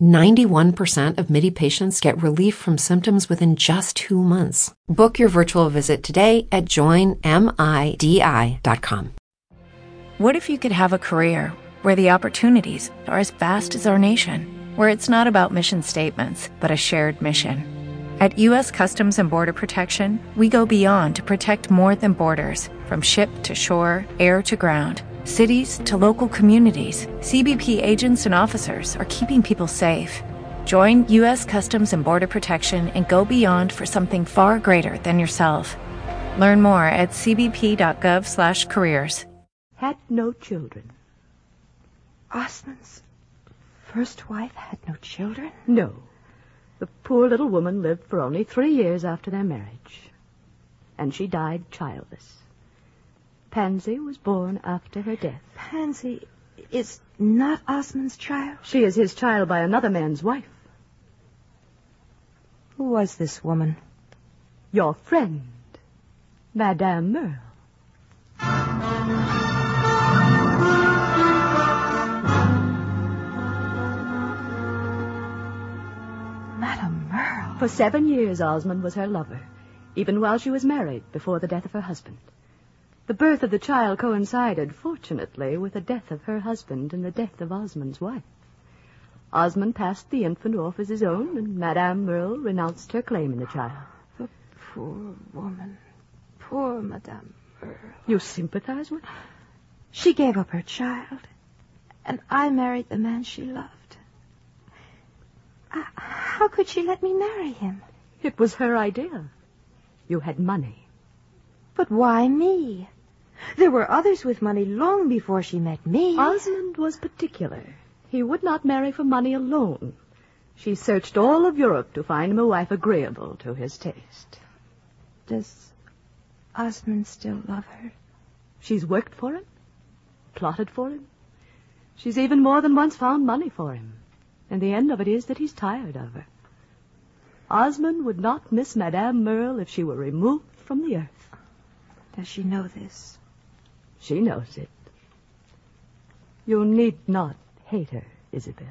91% of MIDI patients get relief from symptoms within just two months. Book your virtual visit today at joinmidi.com. What if you could have a career where the opportunities are as vast as our nation, where it's not about mission statements, but a shared mission? At U.S. Customs and Border Protection, we go beyond to protect more than borders from ship to shore, air to ground cities to local communities, CBP agents and officers are keeping people safe. Join U.S. Customs and Border Protection and go beyond for something far greater than yourself. Learn more at cbp.gov/careers. Had no children. Osmond's first wife had no children? No. The poor little woman lived for only three years after their marriage. And she died childless. Pansy was born after her death. Pansy is not Osmond's child? She is his child by another man's wife. Who was this woman? Your friend, Madame Merle. Madame Merle? For seven years, Osmond was her lover, even while she was married before the death of her husband. The birth of the child coincided, fortunately, with the death of her husband and the death of Osmond's wife. Osmond passed the infant off as his own, and Madame Merle renounced her claim in the child. The poor woman. Poor Madame Merle. You sympathize with her? She gave up her child, and I married the man she loved. Uh, how could she let me marry him? It was her idea. You had money. But why me? There were others with money long before she met me. Osmond was particular. He would not marry for money alone. She searched all of Europe to find him a wife agreeable to his taste. Does Osmond still love her? She's worked for him, plotted for him. She's even more than once found money for him. And the end of it is that he's tired of her. Osmond would not miss Madame Merle if she were removed from the earth. Does she know this? She knows it. You need not hate her, Isabel.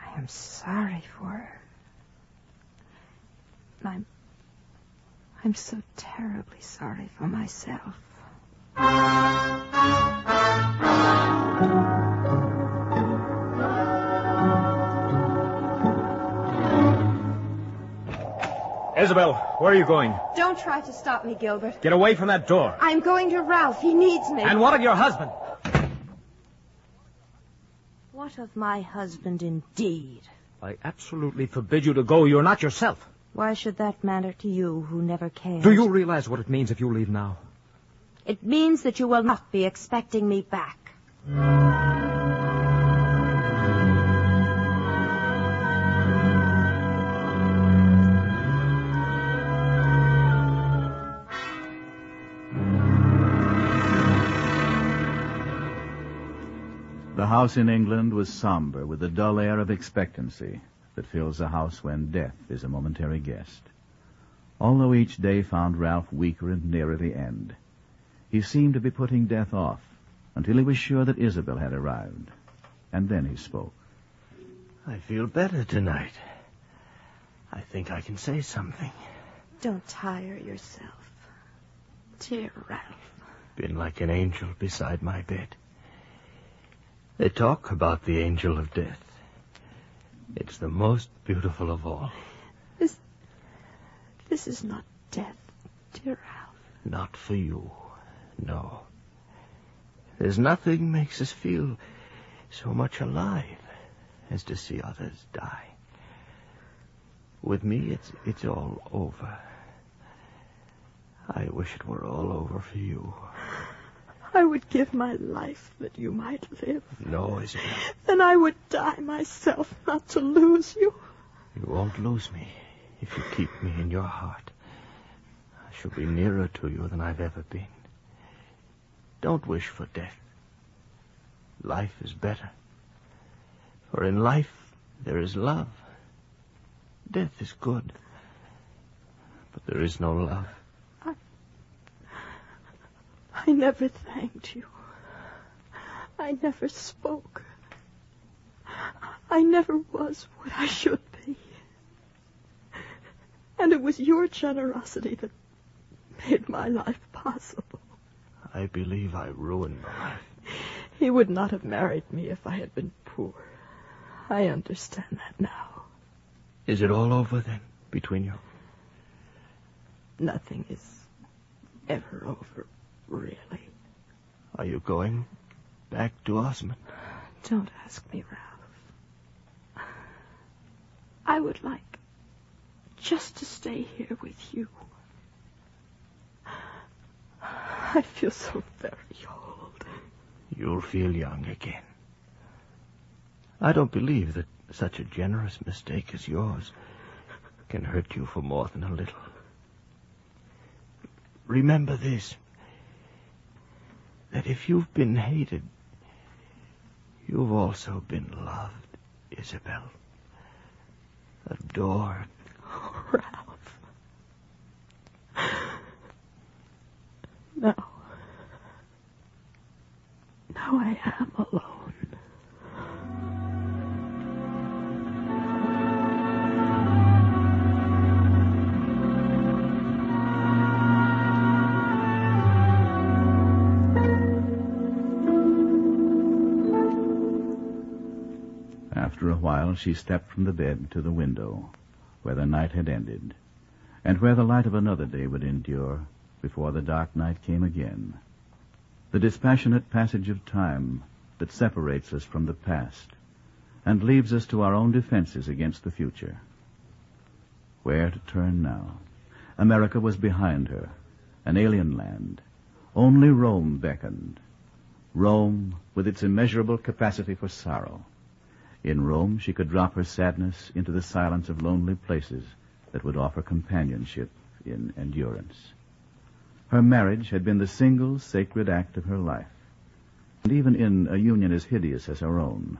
I am sorry for her. I'm. I'm so terribly sorry for myself. Isabel, where are you going? Don't try to stop me, Gilbert. Get away from that door. I'm going to Ralph. He needs me. And what of your husband? What of my husband, indeed? I absolutely forbid you to go. You're not yourself. Why should that matter to you who never cared? Do you realize what it means if you leave now? It means that you will not be expecting me back. The house in England was somber with the dull air of expectancy that fills a house when death is a momentary guest. Although each day found Ralph weaker and nearer the end, he seemed to be putting death off until he was sure that Isabel had arrived. And then he spoke. I feel better tonight. I think I can say something. Don't tire yourself. Dear Ralph. Been like an angel beside my bed. They talk about the angel of death. It's the most beautiful of all. This. This is not death, dear Ralph. Not for you. No. There's nothing makes us feel so much alive as to see others die. With me, it's it's all over. I wish it were all over for you. I would give my life that you might live. No, Isabel. Then I would die myself not to lose you. You won't lose me if you keep me in your heart. I shall be nearer to you than I've ever been. Don't wish for death. Life is better. For in life there is love. Death is good. But there is no love. I never thanked you. I never spoke. I never was what I should be. And it was your generosity that made my life possible. I believe I ruined my life. He would not have married me if I had been poor. I understand that now. Is it all over then, between you? Nothing is ever over, really. Are you going back to Osmond? Don't ask me, Ralph. I would like just to stay here with you. I feel so very old. You'll feel young again. I don't believe that such a generous mistake as yours can hurt you for more than a little. Remember this that if you've been hated, you've also been loved, Isabel. Adored. Ralph. Now. Now I am alone. After a while, she stepped from the bed to the window, where the night had ended, and where the light of another day would endure before the dark night came again. The dispassionate passage of time that separates us from the past and leaves us to our own defenses against the future. Where to turn now? America was behind her, an alien land. Only Rome beckoned. Rome with its immeasurable capacity for sorrow. In Rome, she could drop her sadness into the silence of lonely places that would offer companionship in endurance. Her marriage had been the single sacred act of her life. And even in a union as hideous as her own,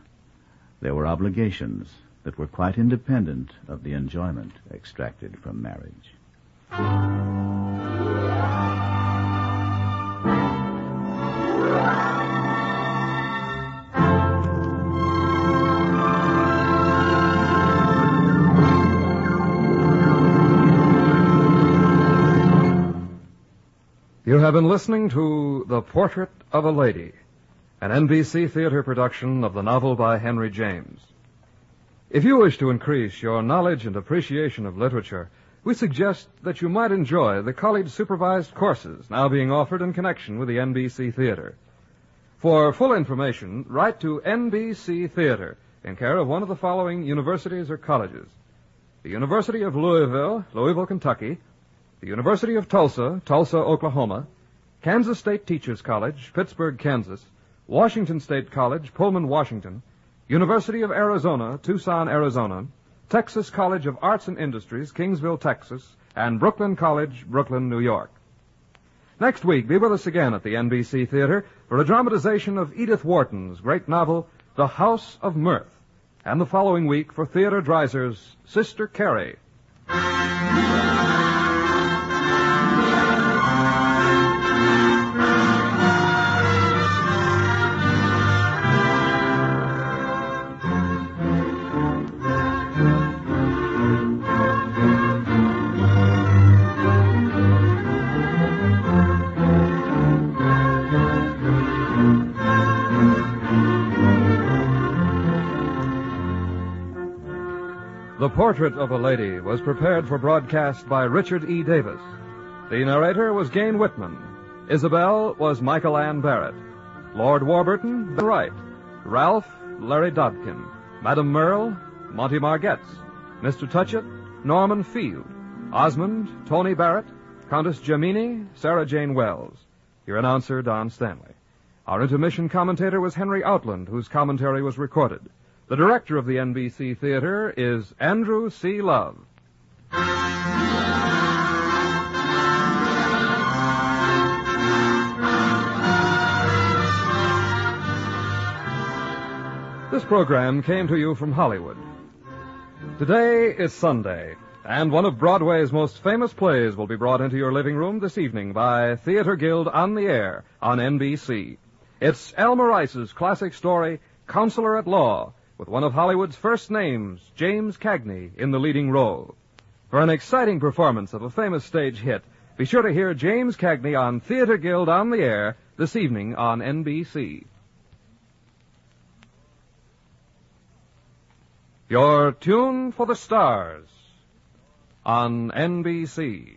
there were obligations that were quite independent of the enjoyment extracted from marriage. Have been listening to The Portrait of a Lady, an NBC theater production of the novel by Henry James. If you wish to increase your knowledge and appreciation of literature, we suggest that you might enjoy the college supervised courses now being offered in connection with the NBC Theater. For full information, write to NBC Theater in care of one of the following universities or colleges the University of Louisville, Louisville, Kentucky, the University of Tulsa, Tulsa, Oklahoma, Kansas State Teachers College, Pittsburg, Kansas, Washington State College, Pullman, Washington, University of Arizona, Tucson, Arizona, Texas College of Arts and Industries, Kingsville, Texas, and Brooklyn College, Brooklyn, New York. Next week, be with us again at the NBC Theater for a dramatization of Edith Wharton's great novel, The House of Mirth, and the following week for Theodore Dreiser's Sister Carrie. The Portrait of a Lady was prepared for broadcast by Richard E. Davis. The narrator was Gayne Whitman. Isabel was Michael Ann Barrett. Lord Warburton, Ben Wright. Ralph, Larry Dobkin. Madame Merle, Monty Margetts. Mr. Touchett, Norman Field. Osmond, Tony Barrett. Countess Gemini, Sarah Jane Wells. Your announcer, Don Stanley. Our intermission commentator was Henry Outland, whose commentary was recorded. The director of the NBC Theater is Andrew C. Love. This program came to you from Hollywood. Today is Sunday, and one of Broadway's most famous plays will be brought into your living room this evening by Theater Guild on the Air on NBC. It's Elmer Rice's classic story, Counselor at Law, with one of Hollywood's first names, James Cagney, in the leading role. For an exciting performance of a famous stage hit, be sure to hear James Cagney on Theater Guild on the Air this evening on NBC. Your tune for the stars on NBC.